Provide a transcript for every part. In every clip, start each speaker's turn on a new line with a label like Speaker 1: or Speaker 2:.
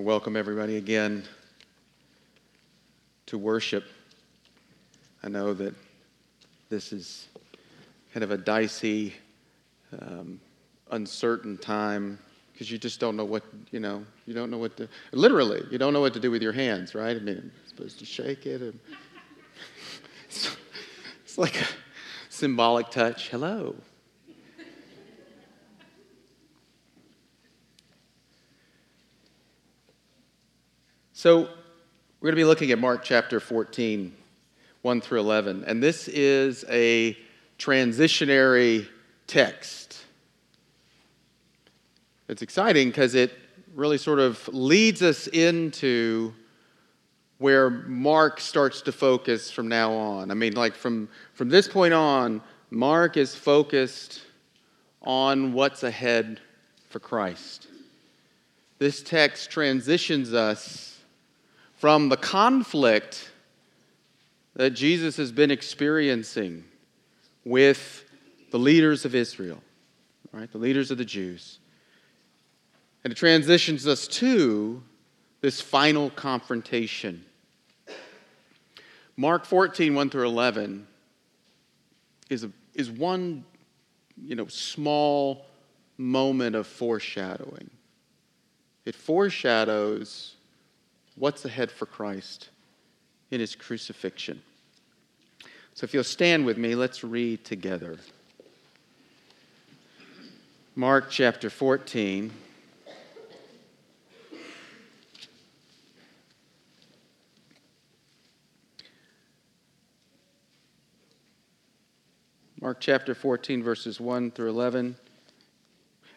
Speaker 1: Welcome everybody again to worship. I know that this is kind of a dicey, um, uncertain time because you just don't know what, you know, you don't know what to, literally, you don't know what to do with your hands, right? I mean, you're supposed to shake it. And, it's, it's like a symbolic touch. Hello. So, we're going to be looking at Mark chapter 14, 1 through 11. And this is a transitionary text. It's exciting because it really sort of leads us into where Mark starts to focus from now on. I mean, like from, from this point on, Mark is focused on what's ahead for Christ. This text transitions us from the conflict that Jesus has been experiencing with the leaders of Israel, right? The leaders of the Jews. And it transitions us to this final confrontation. Mark 14, 1 through 11, is, a, is one you know, small moment of foreshadowing. It foreshadows what's ahead for Christ in his crucifixion. So if you'll stand with me, let's read together. Mark chapter 14. Mark chapter 14, verses 1 through 11.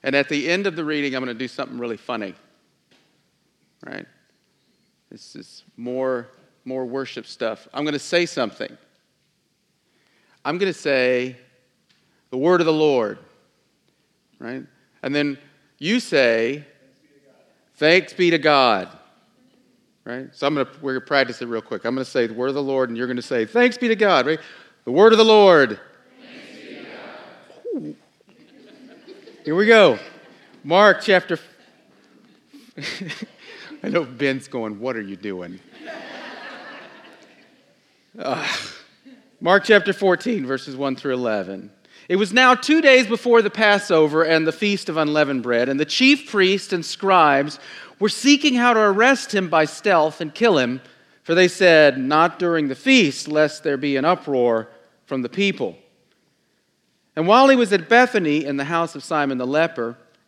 Speaker 1: And at the end of the reading, I'm going to do something really funny. Right? This is more, more worship stuff. I'm going to say something. I'm going to say the word of the Lord, right? And then you say, thanks be to God, right? So I'm to, we're going to practice it real quick. I'm going to say the word of the Lord, and you're going to say, thanks be to God, right? The word of the Lord. Here we go. Mark chapter. I know Ben's going, What are you doing? Uh, Mark chapter 14, verses 1 through 11. It was now two days before the Passover and the feast of unleavened bread, and the chief priests and scribes were seeking how to arrest him by stealth and kill him, for they said, Not during the feast, lest there be an uproar from the people. And while he was at Bethany in the house of Simon the leper,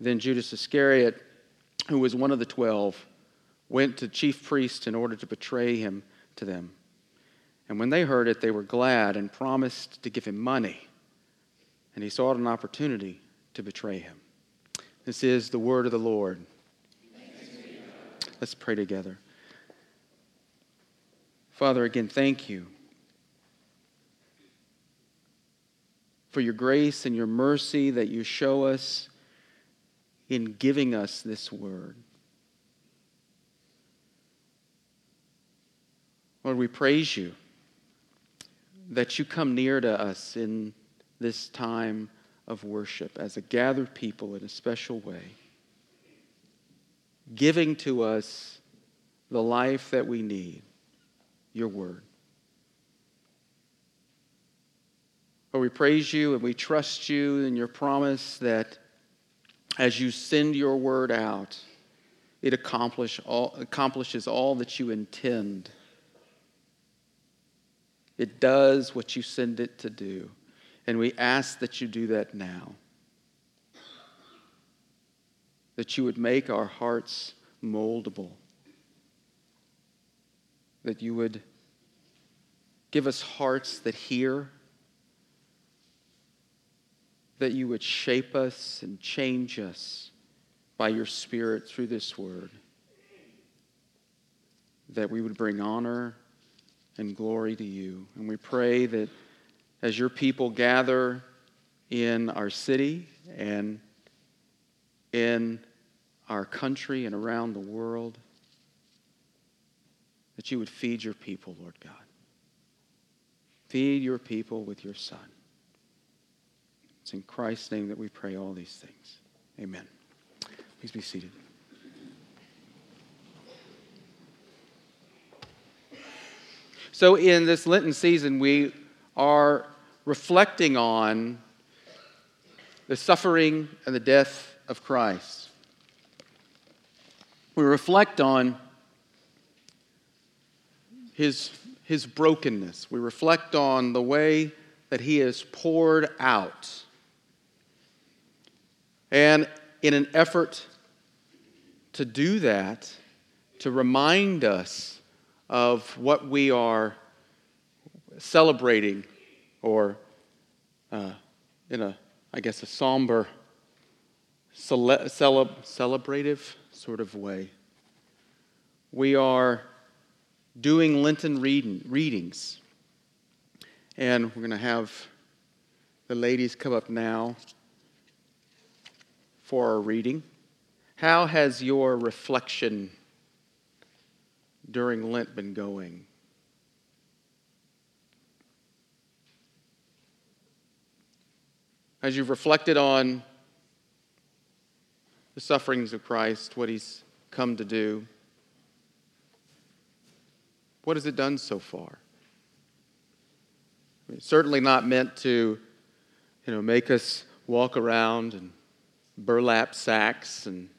Speaker 1: Then Judas Iscariot, who was one of the twelve, went to chief priests in order to betray him to them. And when they heard it, they were glad and promised to give him money. And he sought an opportunity to betray him. This is the word of the Lord. Let's pray together. Father, again, thank you for your grace and your mercy that you show us in giving us this word. Lord, we praise you that you come near to us in this time of worship as a gathered people in a special way, giving to us the life that we need, your word. Lord, we praise you and we trust you in your promise that as you send your word out, it accomplish all, accomplishes all that you intend. It does what you send it to do. And we ask that you do that now. That you would make our hearts moldable. That you would give us hearts that hear. That you would shape us and change us by your Spirit through this word. That we would bring honor and glory to you. And we pray that as your people gather in our city and in our country and around the world, that you would feed your people, Lord God. Feed your people with your Son. It's in Christ's name that we pray all these things. Amen. Please be seated. So, in this Lenten season, we are reflecting on the suffering and the death of Christ. We reflect on his, his brokenness. We reflect on the way that he is poured out. And in an effort to do that, to remind us of what we are celebrating, or uh, in a, I guess, a somber, cele- celebrative sort of way. We are doing Lenten reading, readings. And we're going to have the ladies come up now for our reading. How has your reflection during Lent been going? As you've reflected on the sufferings of Christ, what he's come to do, what has it done so far? It's certainly not meant to, you know, make us walk around and burlap sacks and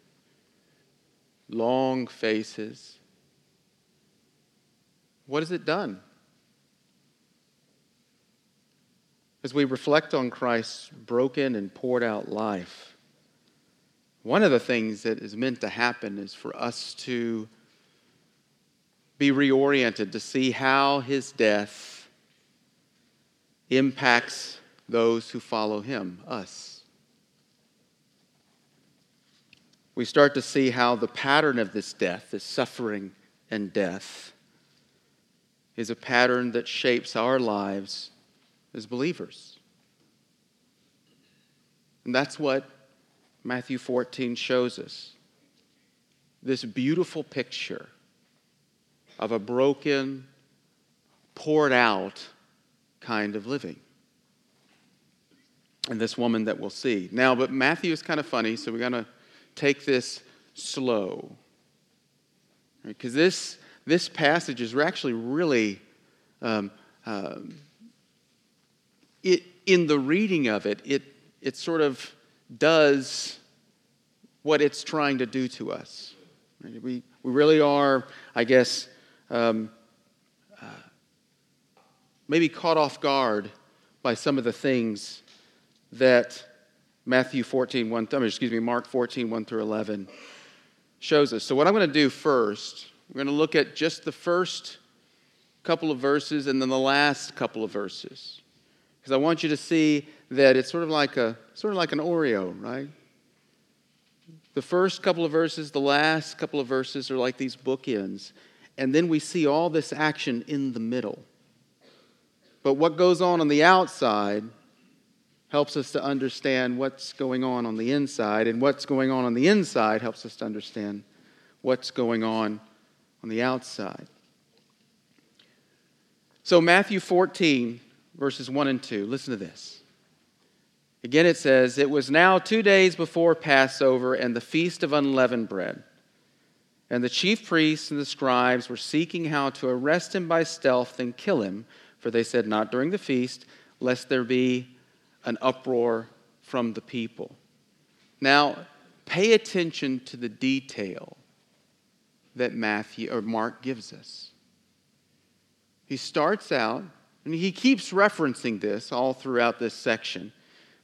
Speaker 1: long faces. What has it done? As we reflect on Christ's broken and poured out life, one of the things that is meant to happen is for us to be reoriented to see how his death impacts those who follow him, us. We start to see how the pattern of this death, this suffering and death, is a pattern that shapes our lives as believers. And that's what Matthew 14 shows us this beautiful picture of a broken, poured out kind of living. And this woman that we'll see. Now, but Matthew is kind of funny, so we're going to take this slow. Because this, this passage is actually really, um, uh, it, in the reading of it, it, it sort of does what it's trying to do to us. We, we really are, I guess, um, uh, maybe caught off guard by some of the things that Matthew 14, 1, excuse me, Mark 14, 1 through 11 shows us. So, what I'm going to do first, we're going to look at just the first couple of verses and then the last couple of verses. Because I want you to see that it's sort of like a sort of like an Oreo, right? The first couple of verses, the last couple of verses are like these bookends. And then we see all this action in the middle. But what goes on on the outside helps us to understand what's going on on the inside, and what's going on on the inside helps us to understand what's going on on the outside. So, Matthew 14, verses 1 and 2, listen to this. Again, it says, It was now two days before Passover and the feast of unleavened bread. And the chief priests and the scribes were seeking how to arrest him by stealth and kill him, for they said, Not during the feast, lest there be an uproar from the people. Now, pay attention to the detail that Matthew or Mark gives us. He starts out, and he keeps referencing this all throughout this section,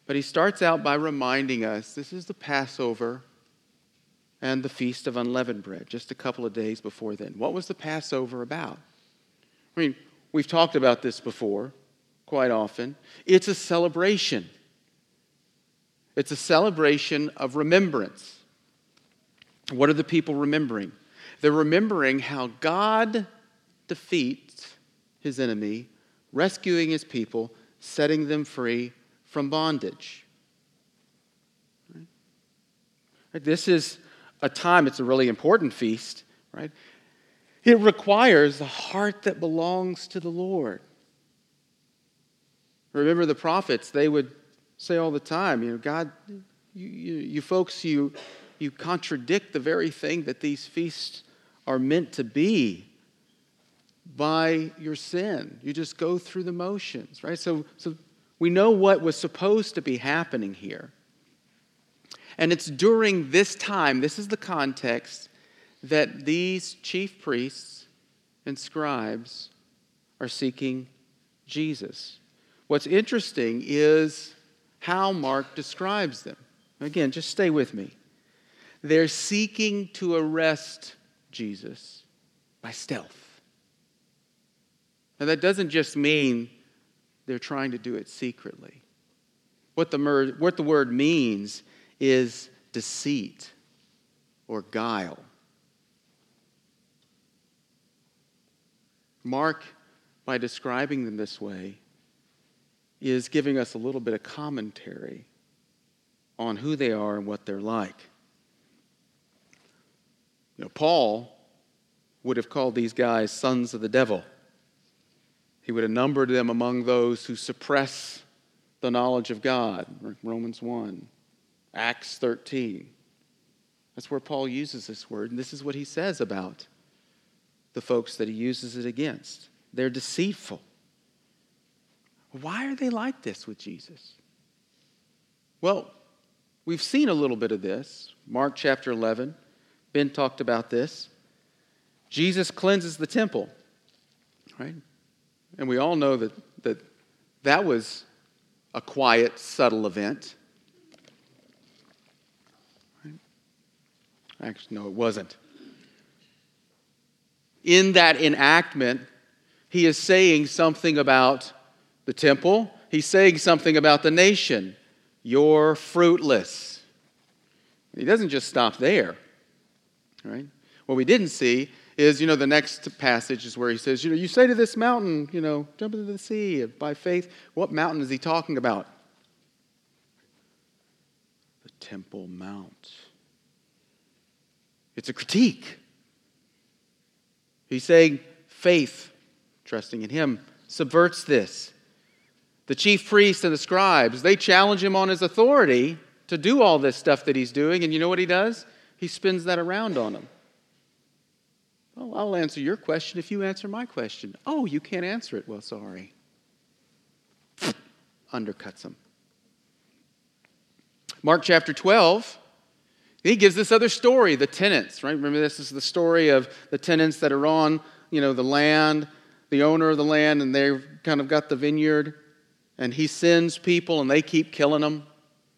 Speaker 1: but he starts out by reminding us this is the Passover and the Feast of Unleavened Bread, just a couple of days before then. What was the Passover about? I mean, we've talked about this before quite often. It's a celebration, it's a celebration of remembrance. What are the people remembering? They're remembering how God defeats his enemy, rescuing his people, setting them free from bondage. This is a time, it's a really important feast, right? It requires the heart that belongs to the Lord. Remember the prophets, they would say all the time, you know, God, you, you, you folks, you, you contradict the very thing that these feasts are meant to be by your sin. You just go through the motions, right? So, so we know what was supposed to be happening here. And it's during this time, this is the context, that these chief priests and scribes are seeking Jesus. What's interesting is how Mark describes them. Again, just stay with me. They're seeking to arrest Jesus by stealth. Now, that doesn't just mean they're trying to do it secretly. What the, what the word means is deceit or guile. Mark, by describing them this way, is giving us a little bit of commentary on who they are and what they're like. You know, Paul would have called these guys sons of the devil. He would have numbered them among those who suppress the knowledge of God, Romans 1. Acts 13. That's where Paul uses this word, and this is what he says about the folks that he uses it against. They're deceitful. Why are they like this with Jesus? Well, we've seen a little bit of this. Mark chapter 11. Ben talked about this. Jesus cleanses the temple, right? And we all know that that, that was a quiet, subtle event. Actually, no, it wasn't. In that enactment, he is saying something about the temple, he's saying something about the nation. You're fruitless. He doesn't just stop there, right? What we didn't see is, you know, the next passage is where he says, you know, you say to this mountain, you know, jump into the sea by faith. What mountain is he talking about? The Temple Mount. It's a critique. He's saying faith, trusting in him, subverts this. The chief priests and the scribes, they challenge him on his authority to do all this stuff that he's doing, and you know what he does? He spins that around on them. Well, I'll answer your question if you answer my question. Oh, you can't answer it. Well, sorry. Undercuts them. Mark chapter 12 he gives this other story, the tenants, right? Remember, this is the story of the tenants that are on, you know, the land, the owner of the land, and they've kind of got the vineyard, and he sends people, and they keep killing them.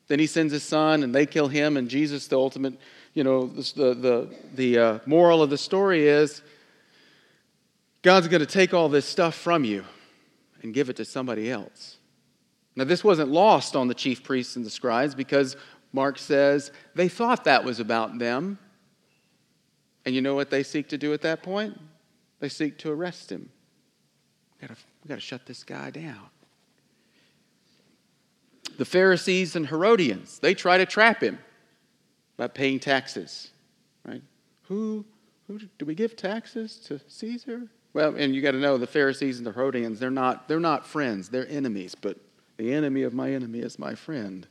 Speaker 1: Then he sends his son, and they kill him, and Jesus, the ultimate, you know, the, the, the uh, moral of the story is God's going to take all this stuff from you and give it to somebody else. Now, this wasn't lost on the chief priests and the scribes because Mark says they thought that was about them. And you know what they seek to do at that point? They seek to arrest him. We've got to, we got to shut this guy down. The Pharisees and Herodians, they try to trap him by paying taxes. Right? Who, who do we give taxes to Caesar? Well, and you got to know the Pharisees and the Herodians, they're not, they're not friends, they're enemies, but the enemy of my enemy is my friend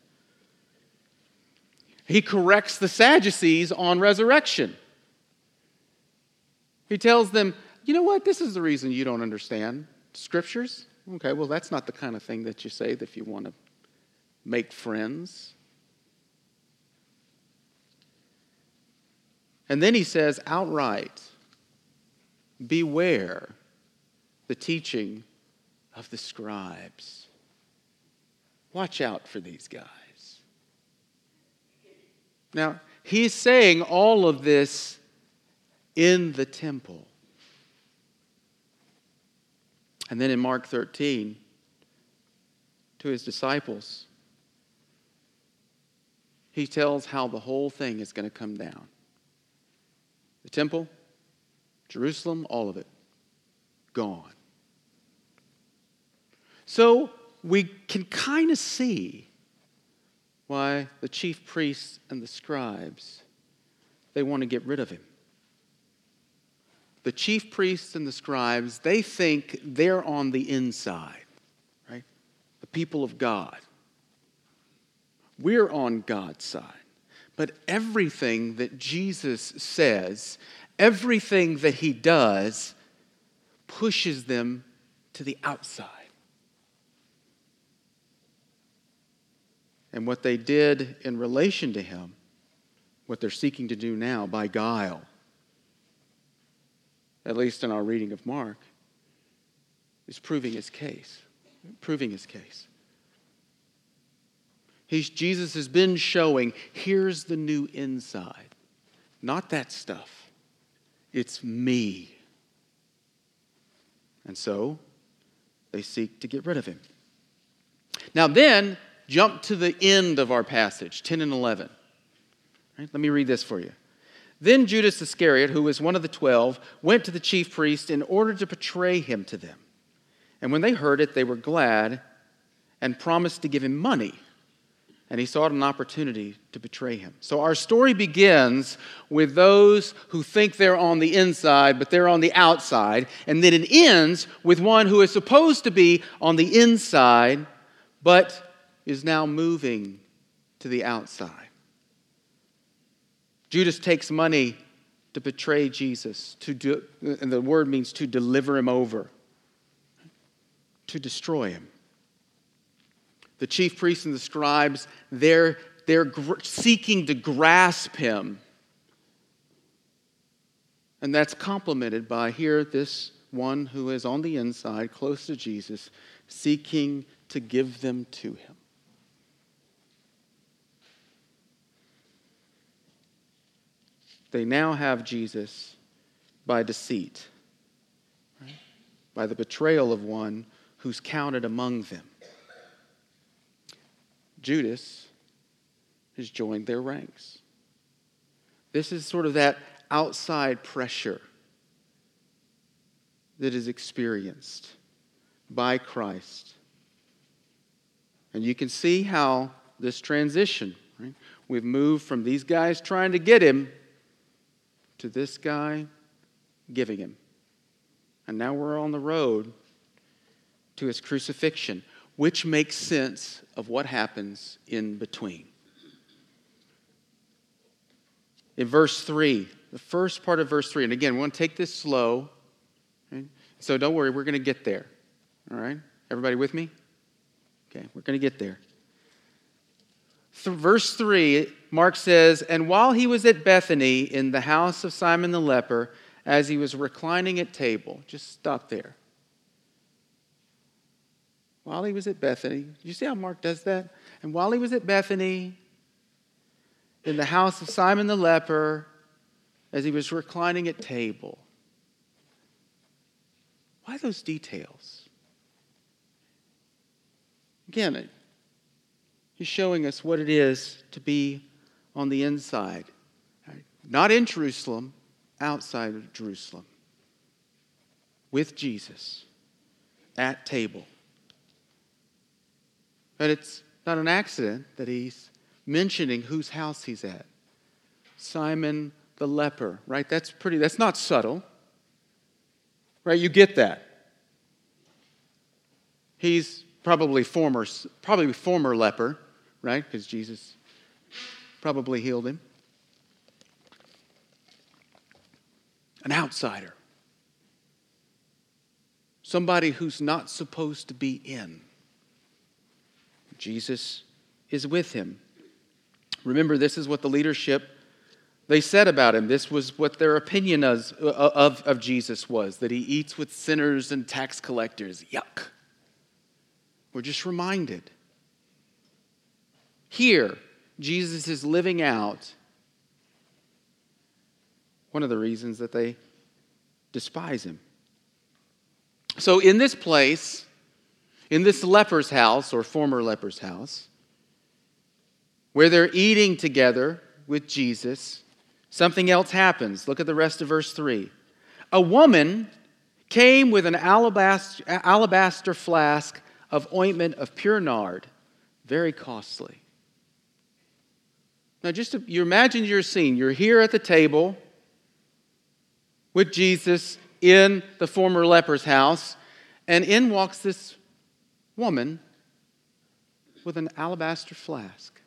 Speaker 1: he corrects the Sadducees on resurrection. He tells them, you know what? This is the reason you don't understand scriptures. Okay, well, that's not the kind of thing that you say if you want to make friends. And then he says outright, beware the teaching of the scribes. Watch out for these guys. Now, he's saying all of this in the temple. And then in Mark 13, to his disciples, he tells how the whole thing is going to come down the temple, Jerusalem, all of it, gone. So we can kind of see why the chief priests and the scribes they want to get rid of him. The chief priests and the scribes, they think they're on the inside, right? The people of God. We're on God's side. But everything that Jesus says, everything that he does, pushes them to the outside. And what they did in relation to him, what they're seeking to do now by guile, at least in our reading of Mark, is proving his case. Proving his case. He's, Jesus has been showing here's the new inside. Not that stuff. It's me. And so they seek to get rid of him. Now, then, jump to the end of our passage, 10 and 11. Right, let me read this for you. Then Judas Iscariot, who was one of the twelve, went to the chief priest in order to betray him to them. And when they heard it, they were glad and promised to give him money and he sought an opportunity to betray him. So our story begins with those who think they're on the inside, but they're on the outside, and then it ends with one who is supposed to be on the inside, but is now moving to the outside. Judas takes money to betray Jesus, to do, and the word means to deliver him over, to destroy him the chief priests and the scribes, they're, they're gr- seeking to grasp him. And that's complemented by here this one who is on the inside, close to Jesus, seeking to give them to him. They now have Jesus by deceit, right? by the betrayal of one who's counted among them. Judas has joined their ranks. This is sort of that outside pressure that is experienced by Christ. And you can see how this transition, right? We've moved from these guys trying to get him to this guy giving him. And now we're on the road to his crucifixion which makes sense of what happens in between. In verse 3, the first part of verse 3, and again, we want to take this slow. Okay? So don't worry, we're going to get there. All right? Everybody with me? Okay, we're going to get there. Th- verse 3, Mark says, And while he was at Bethany in the house of Simon the leper, as he was reclining at table, just stop there while he was at Bethany. You see how Mark does that? And while he was at Bethany, in the house of Simon the leper, as he was reclining at table. Why those details? Again, he's showing us what it is to be on the inside. Not in Jerusalem, outside of Jerusalem. With Jesus at table. But it's not an accident that he's mentioning whose house he's at. Simon the leper, right? That's pretty, that's not subtle. Right? You get that. He's probably former, probably former leper, right? Because Jesus probably healed him. An outsider. Somebody who's not supposed to be in. Jesus is with him. Remember, this is what the leadership they said about him, this was what their opinion of, of, of Jesus was that he eats with sinners and tax collectors. Yuck. We're just reminded. Here, Jesus is living out one of the reasons that they despise him. So, in this place, in this leper's house, or former leper's house, where they're eating together with Jesus, something else happens. Look at the rest of verse 3. A woman came with an alabaster, alabaster flask of ointment of pure nard, very costly. Now, just to, you imagine your scene. You're here at the table with Jesus in the former leper's house, and in walks this woman with an alabaster flask.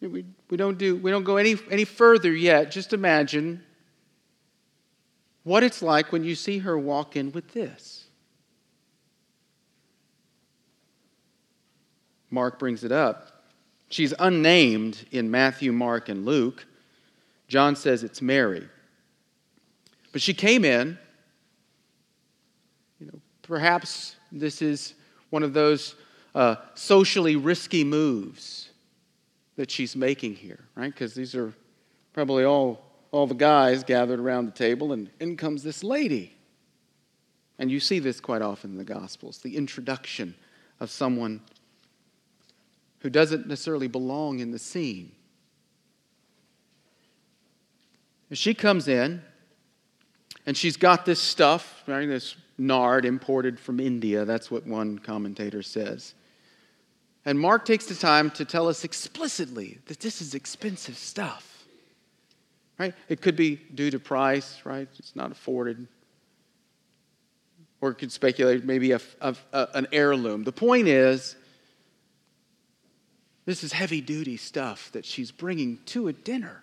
Speaker 1: We, we, don't do, we don't go any, any further yet. Just imagine what it's like when you see her walk in with this. Mark brings it up. She's unnamed in Matthew, Mark, and Luke. John says it's Mary. But she came in. Perhaps this is one of those uh, socially risky moves that she's making here, right? Because these are probably all, all the guys gathered around the table, and in comes this lady. And you see this quite often in the Gospels the introduction of someone who doesn't necessarily belong in the scene. She comes in, and she's got this stuff, right? This nard imported from India. That's what one commentator says. And Mark takes the time to tell us explicitly that this is expensive stuff. Right? It could be due to price, right? It's not afforded. Or it could speculate maybe a, a, a, an heirloom. The point is, this is heavy duty stuff that she's bringing to a dinner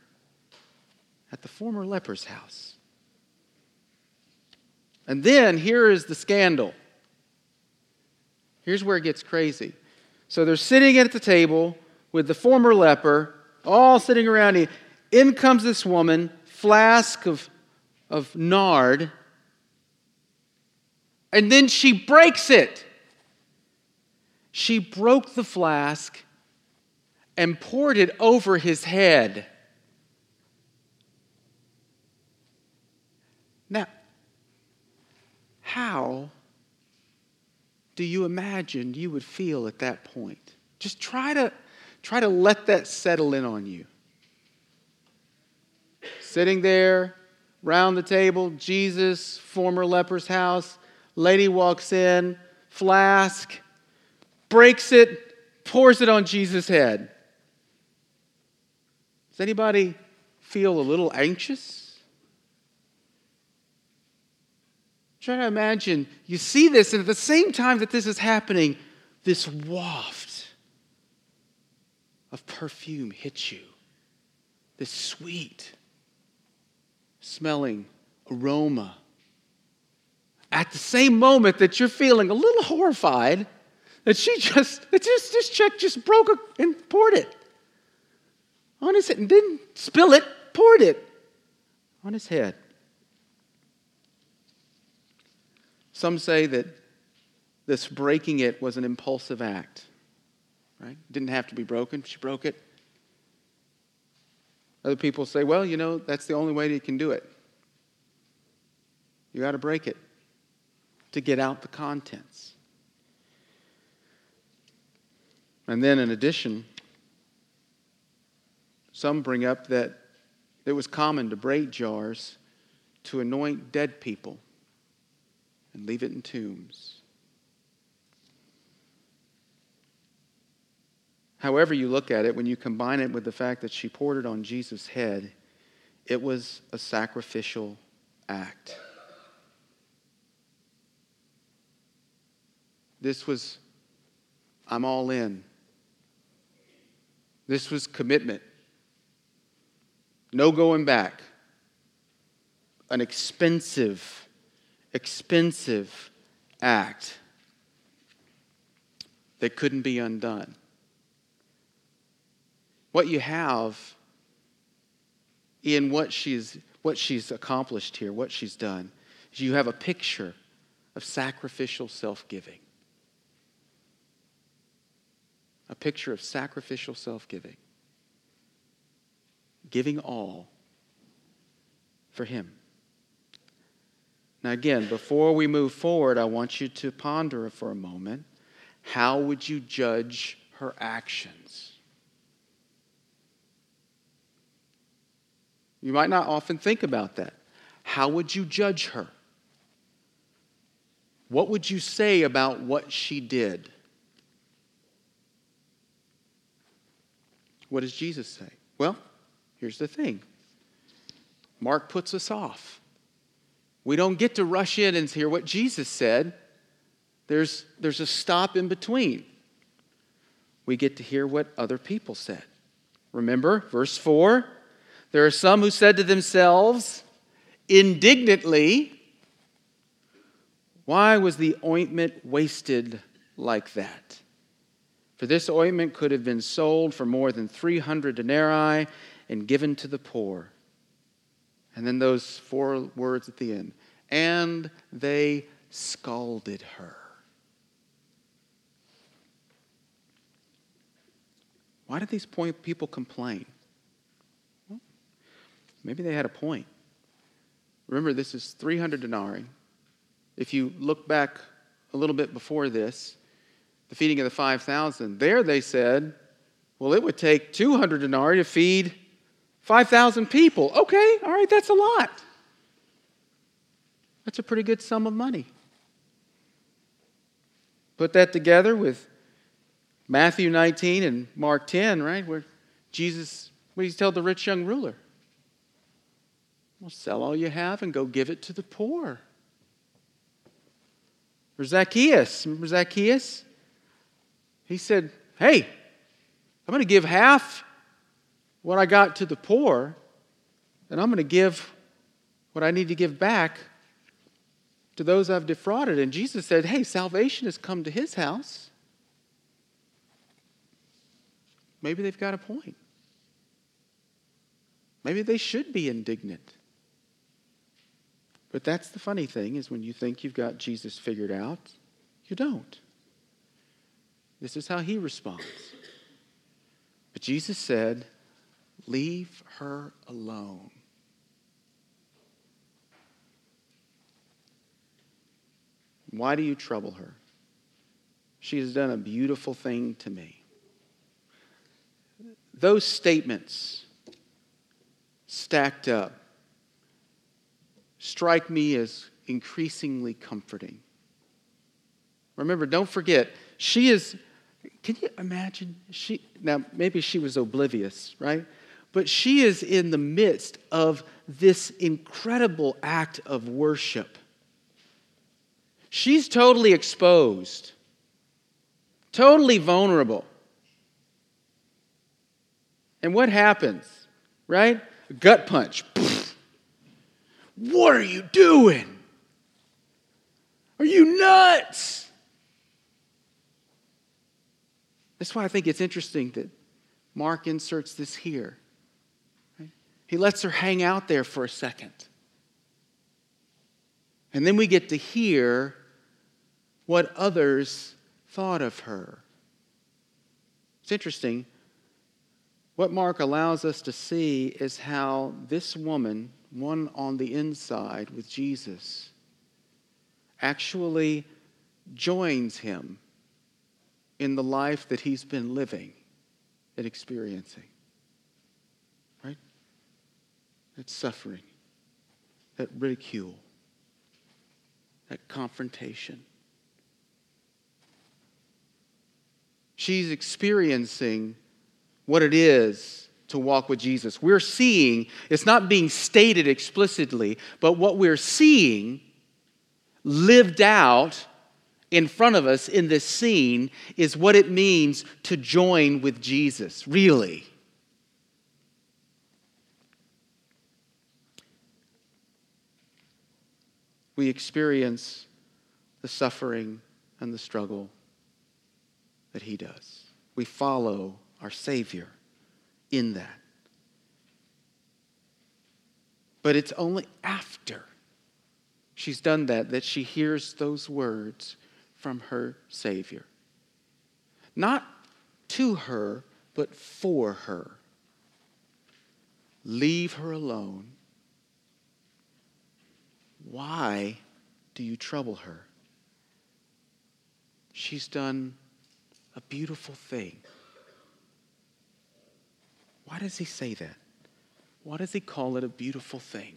Speaker 1: at the former leper's house. And then here is the scandal. Here's where it gets crazy. So they're sitting at the table with the former leper, all sitting around. In comes this woman, flask of, of nard, and then she breaks it. She broke the flask and poured it over his head. Now, how do you imagine you would feel at that point? Just try to, try to let that settle in on you. Sitting there, round the table, Jesus, former leper's house, lady walks in, flask, breaks it, pours it on Jesus' head. Does anybody feel a little anxious? Try to imagine you see this, and at the same time that this is happening, this waft of perfume hits you. This sweet smelling aroma. At the same moment that you're feeling a little horrified that she just, that just this chick just broke it and poured it on his head and didn't spill it, poured it on his head. Some say that this breaking it was an impulsive act, right? Didn't have to be broken. She broke it. Other people say, well, you know, that's the only way you can do it. You got to break it to get out the contents. And then, in addition, some bring up that it was common to break jars to anoint dead people and leave it in tombs. However, you look at it, when you combine it with the fact that she poured it on Jesus' head, it was a sacrificial act. This was, I'm all in. This was commitment. No going back. An expensive expensive act that couldn't be undone. what you have in what she's, what she's accomplished here, what she's done, is you have a picture of sacrificial self giving. A picture of sacrificial self giving. Giving all for Him. Now, again, before we move forward, I want you to ponder for a moment how would you judge her actions? You might not often think about that. How would you judge her? What would you say about what she did? What does Jesus say? Well, here's the thing Mark puts us off. We don't get to rush in and hear what Jesus said. There's, there's a stop in between. We get to hear what other people said. Remember, verse 4 there are some who said to themselves indignantly, Why was the ointment wasted like that? For this ointment could have been sold for more than 300 denarii and given to the poor. And then those four words at the end. And they scalded her. Why did these people complain? Maybe they had a point. Remember, this is 300 denarii. If you look back a little bit before this, the feeding of the 5,000, there they said, well, it would take 200 denarii to feed 5,000 people. Okay, all right, that's a lot. That's a pretty good sum of money. Put that together with Matthew 19 and Mark 10, right? Where Jesus, what did he tell the rich young ruler? Well, sell all you have and go give it to the poor. Or Zacchaeus. Remember Zacchaeus? He said, Hey, I'm going to give half what I got to the poor, and I'm going to give what I need to give back to those I've defrauded. And Jesus said, Hey, salvation has come to his house. Maybe they've got a point. Maybe they should be indignant. But that's the funny thing is when you think you've got Jesus figured out, you don't. This is how he responds. But Jesus said, Leave her alone. Why do you trouble her? She has done a beautiful thing to me. Those statements stacked up strike me as increasingly comforting. Remember, don't forget, she is, can you imagine? She, now, maybe she was oblivious, right? But she is in the midst of this incredible act of worship. She's totally exposed, totally vulnerable. And what happens, right? A gut punch. What are you doing? Are you nuts? That's why I think it's interesting that Mark inserts this here. He lets her hang out there for a second. And then we get to hear what others thought of her. It's interesting. What Mark allows us to see is how this woman one on the inside with Jesus, actually joins him in the life that he's been living and experiencing. Right? That suffering, that ridicule, that confrontation. She's experiencing what it is to walk with Jesus. We're seeing, it's not being stated explicitly, but what we're seeing lived out in front of us in this scene is what it means to join with Jesus, really. We experience the suffering and the struggle that he does. We follow our Savior in that. But it's only after she's done that that she hears those words from her Savior. Not to her, but for her. Leave her alone. Why do you trouble her? She's done a beautiful thing. Why does he say that? Why does he call it a beautiful thing?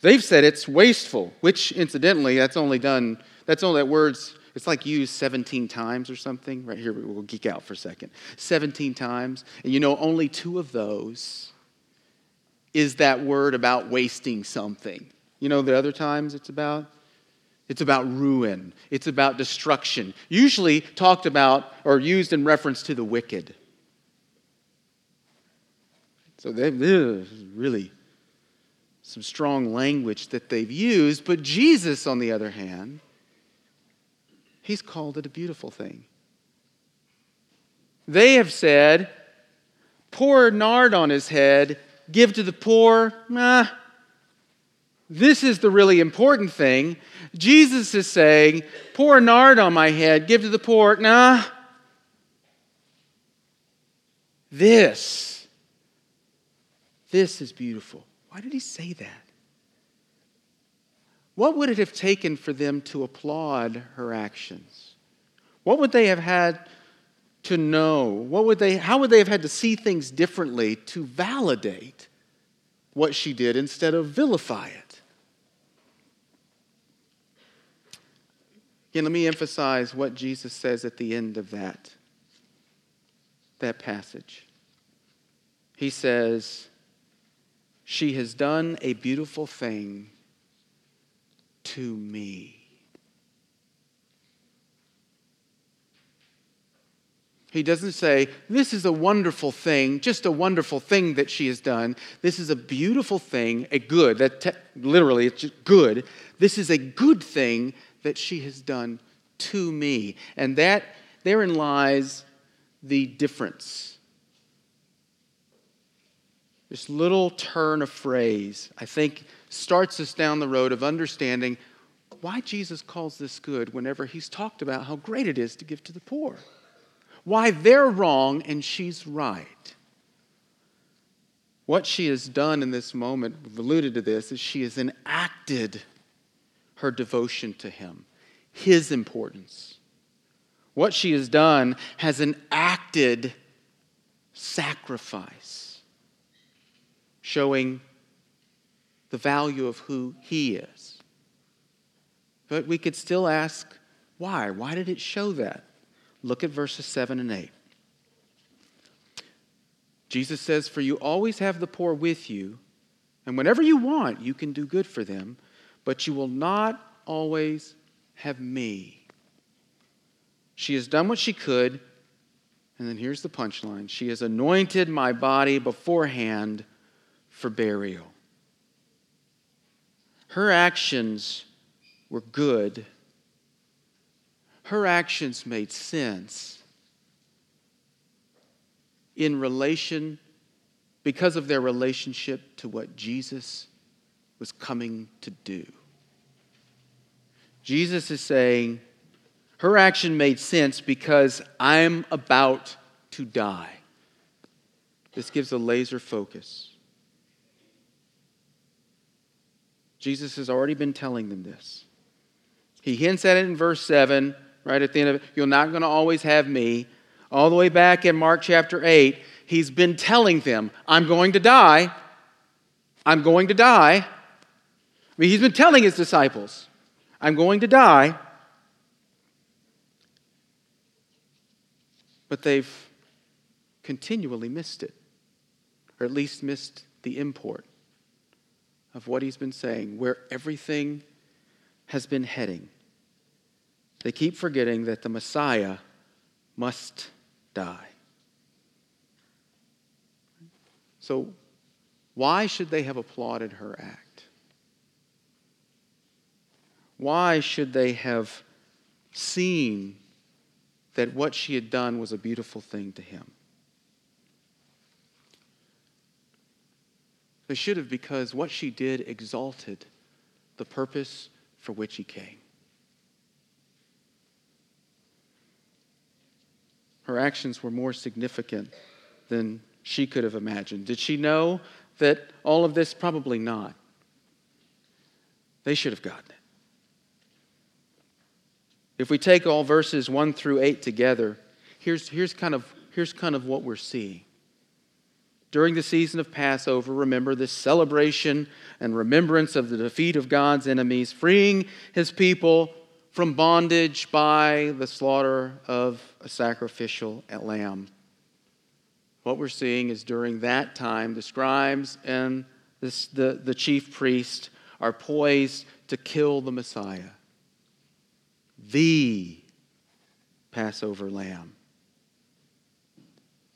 Speaker 1: They've said it's wasteful, which incidentally, that's only done, that's only that word's, it's like used 17 times or something. Right here, we'll geek out for a second. 17 times. And you know, only two of those is that word about wasting something. You know, the other times it's about? It's about ruin. It's about destruction. Usually talked about or used in reference to the wicked. So they really some strong language that they've used. But Jesus, on the other hand, he's called it a beautiful thing. They have said, pour nard on his head, give to the poor. Nah, this is the really important thing. Jesus is saying, pour nard on my head, give to the poor. Nah. This this is beautiful. Why did he say that? What would it have taken for them to applaud her actions? What would they have had to know? What would they, how would they have had to see things differently to validate what she did instead of vilify it? Again, let me emphasize what Jesus says at the end of that, that passage. He says, she has done a beautiful thing to me. He doesn't say, This is a wonderful thing, just a wonderful thing that she has done. This is a beautiful thing, a good, that te- literally it's just good. This is a good thing that she has done to me. And that therein lies the difference this little turn of phrase, I think, starts us down the road of understanding why Jesus calls this good whenever he's talked about how great it is to give to the poor. Why they're wrong and she's right. What she has done in this moment, we've alluded to this, is she has enacted her devotion to him, his importance. What she has done has enacted sacrifice showing the value of who he is. But we could still ask, why? Why did it show that? Look at verses 7 and 8. Jesus says, For you always have the poor with you, and whenever you want, you can do good for them, but you will not always have me. She has done what she could, and then here's the punchline She has anointed my body beforehand for burial. Her actions were good. Her actions made sense in relation, because of their relationship to what Jesus was coming to do. Jesus is saying, her action made sense because I'm about to die. This gives a laser focus. Jesus has already been telling them this. He hints at it in verse 7, right at the end of it. You're not going to always have me. All the way back in Mark chapter 8, he's been telling them, I'm going to die. I'm going to die. I mean, he's been telling his disciples, I'm going to die. But they've continually missed it, or at least missed the import of what he's been saying, where everything has been heading. They keep forgetting that the Messiah must die. So, why should they have applauded her act? Why should they have seen that what she had done was a beautiful thing to him? They should have because what she did exalted the purpose for which he came. Her actions were more significant than she could have imagined. Did she know that all of this? Probably not. They should have gotten it. If we take all verses 1 through 8 together, here's, here's, kind, of, here's kind of what we're seeing. During the season of Passover, remember this celebration and remembrance of the defeat of God's enemies, freeing his people from bondage by the slaughter of a sacrificial lamb. What we're seeing is during that time, the scribes and this, the, the chief priest are poised to kill the Messiah, the Passover lamb,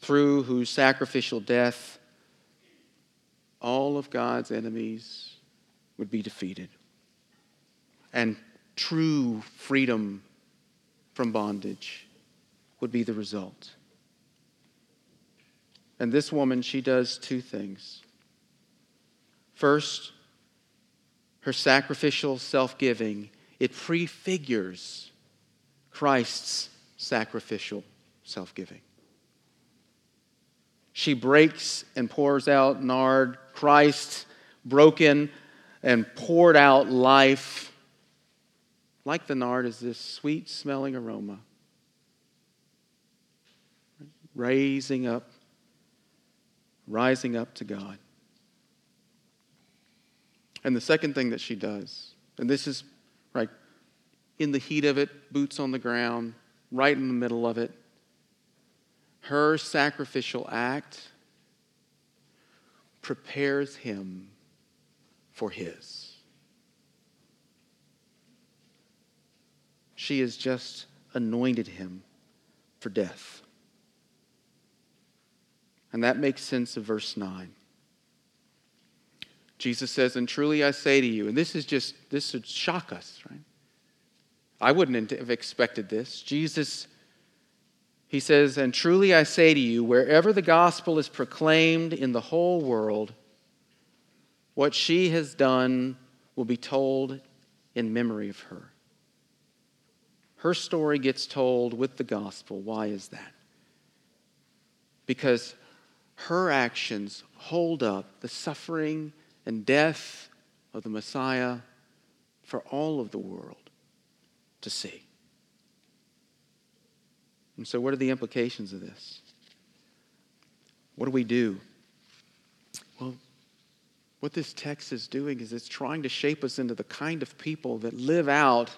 Speaker 1: through whose sacrificial death all of God's enemies would be defeated. And true freedom from bondage would be the result. And this woman, she does two things. First, her sacrificial self giving, it prefigures Christ's sacrificial self giving. She breaks and pours out nard, Christ broken and poured out life like the nard, is this sweet smelling aroma, raising up, rising up to God. And the second thing that she does, and this is right in the heat of it, boots on the ground, right in the middle of it, her sacrificial act prepares him for his. She has just anointed him for death. And that makes sense of verse 9. Jesus says, And truly I say to you, and this is just, this should shock us, right? I wouldn't have expected this. Jesus, he says, And truly I say to you, wherever the gospel is proclaimed in the whole world, what she has done will be told in memory of her. Her story gets told with the gospel. Why is that? Because her actions hold up the suffering and death of the Messiah for all of the world to see. And so, what are the implications of this? What do we do? Well, what this text is doing is it's trying to shape us into the kind of people that live out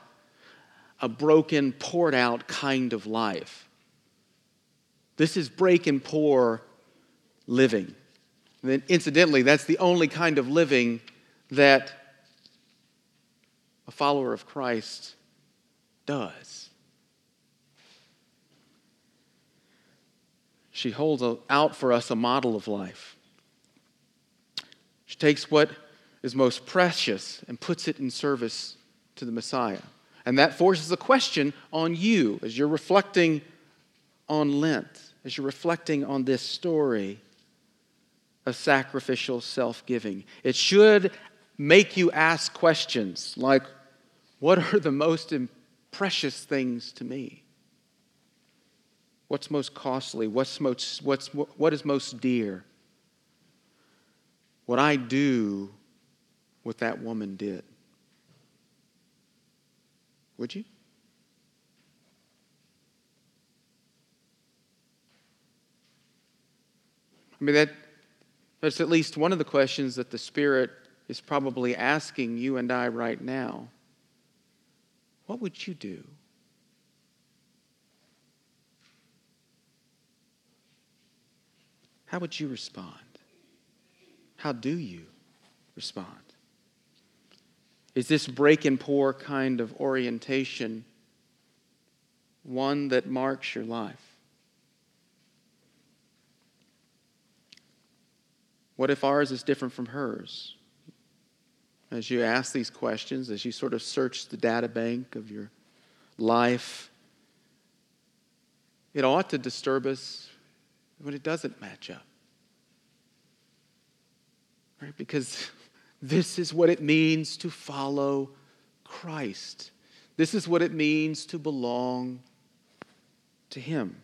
Speaker 1: a broken, poured out kind of life. This is break and pour living. And then, incidentally, that's the only kind of living that a follower of Christ does. She holds out for us a model of life. She takes what is most precious and puts it in service to the Messiah. And that forces a question on you as you're reflecting on Lent, as you're reflecting on this story of sacrificial self giving. It should make you ask questions like, What are the most precious things to me? What's most costly? What's most, what's, what is most dear? What I do, what that woman did. Would you? I mean, that, that's at least one of the questions that the Spirit is probably asking you and I right now. What would you do? How would you respond? How do you respond? Is this break and pour kind of orientation one that marks your life? What if ours is different from hers? As you ask these questions, as you sort of search the data bank of your life, it ought to disturb us when it doesn't match up. Right? Because this is what it means to follow Christ. This is what it means to belong to Him.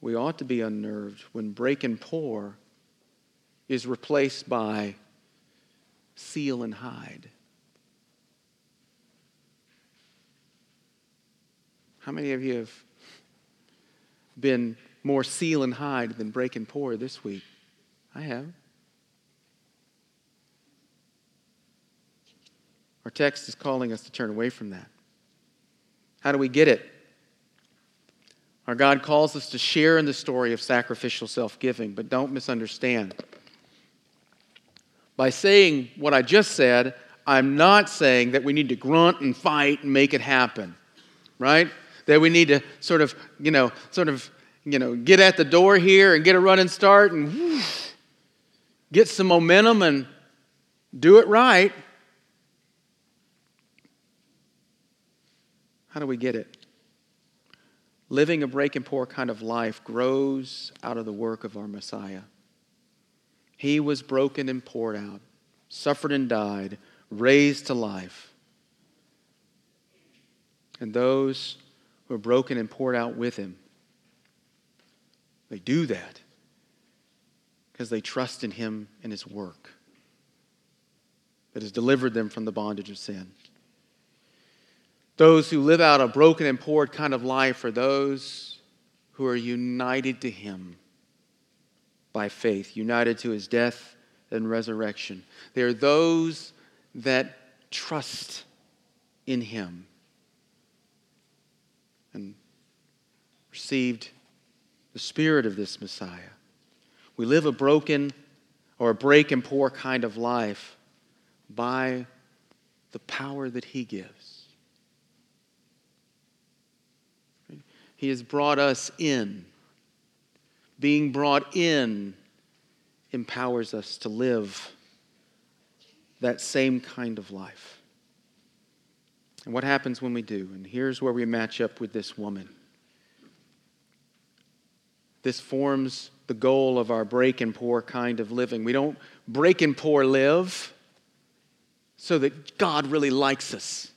Speaker 1: We ought to be unnerved when break and pour is replaced by seal and hide. How many of you have been more seal and hide than break and pour this week? I have. Our text is calling us to turn away from that. How do we get it? Our God calls us to share in the story of sacrificial self giving, but don't misunderstand. By saying what I just said, I'm not saying that we need to grunt and fight and make it happen, right? That we need to sort of, you know, sort of, you know, get at the door here and get a running start and whew, get some momentum and do it right. How do we get it? Living a break and pour kind of life grows out of the work of our Messiah. He was broken and poured out, suffered and died, raised to life. And those who are broken and poured out with him, they do that because they trust in him and his work that has delivered them from the bondage of sin. Those who live out a broken and poured kind of life are those who are united to Him by faith, united to His death and resurrection. They are those that trust in Him and received the Spirit of this Messiah. We live a broken or a break and pour kind of life by the power that He gives. He has brought us in. Being brought in empowers us to live that same kind of life. And what happens when we do? And here's where we match up with this woman. This forms the goal of our break and pour kind of living. We don't break and pour live so that God really likes us.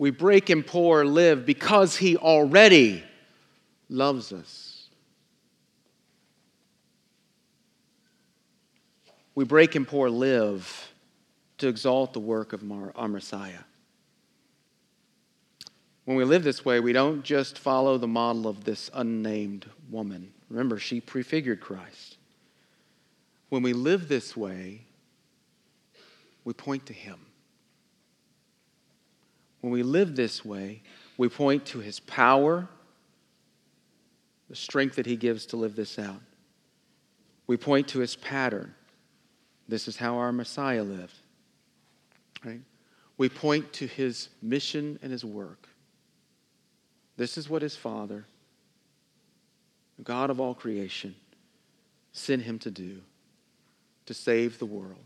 Speaker 1: We break and pour live because He already loves us. We break and pour live to exalt the work of our Messiah. When we live this way, we don't just follow the model of this unnamed woman. Remember, she prefigured Christ. When we live this way, we point to Him. When we live this way, we point to his power, the strength that he gives to live this out. We point to his pattern. This is how our Messiah lived. Right? We point to his mission and his work. This is what his Father, God of all creation, sent him to do to save the world.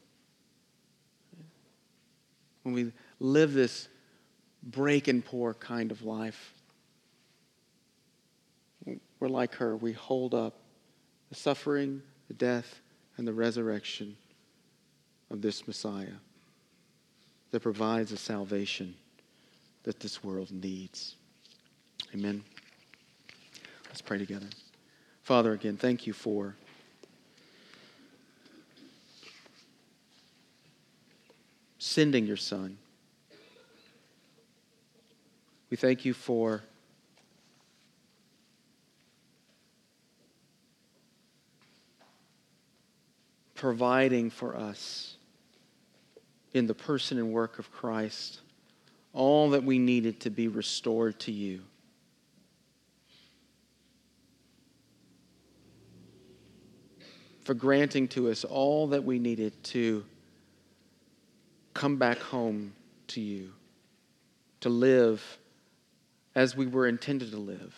Speaker 1: When we live this break and pour kind of life. We're like her. We hold up the suffering, the death, and the resurrection of this Messiah that provides a salvation that this world needs. Amen. Let's pray together. Father, again, thank you for. Sending your son we thank you for providing for us in the person and work of Christ all that we needed to be restored to you. For granting to us all that we needed to come back home to you, to live as we were intended to live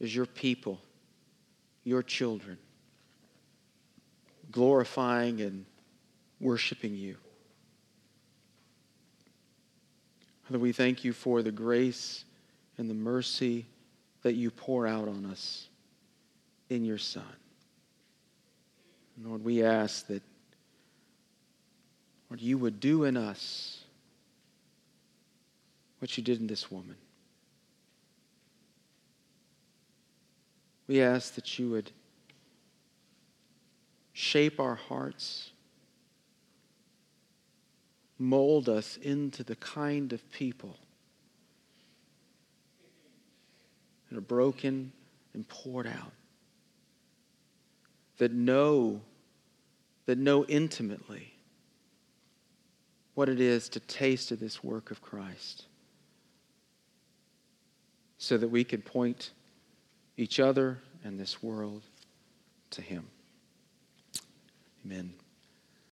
Speaker 1: as your people, your children, glorifying and worshiping you. Father, we thank you for the grace and the mercy that you pour out on us in your Son. Lord, we ask that, Lord, you would do in us what you did in this woman. We ask that you would shape our hearts, mold us into the kind of people that are broken and poured out, that know, that know intimately what it is to taste of this work of Christ, so that we could point each other and this world to Him. Amen.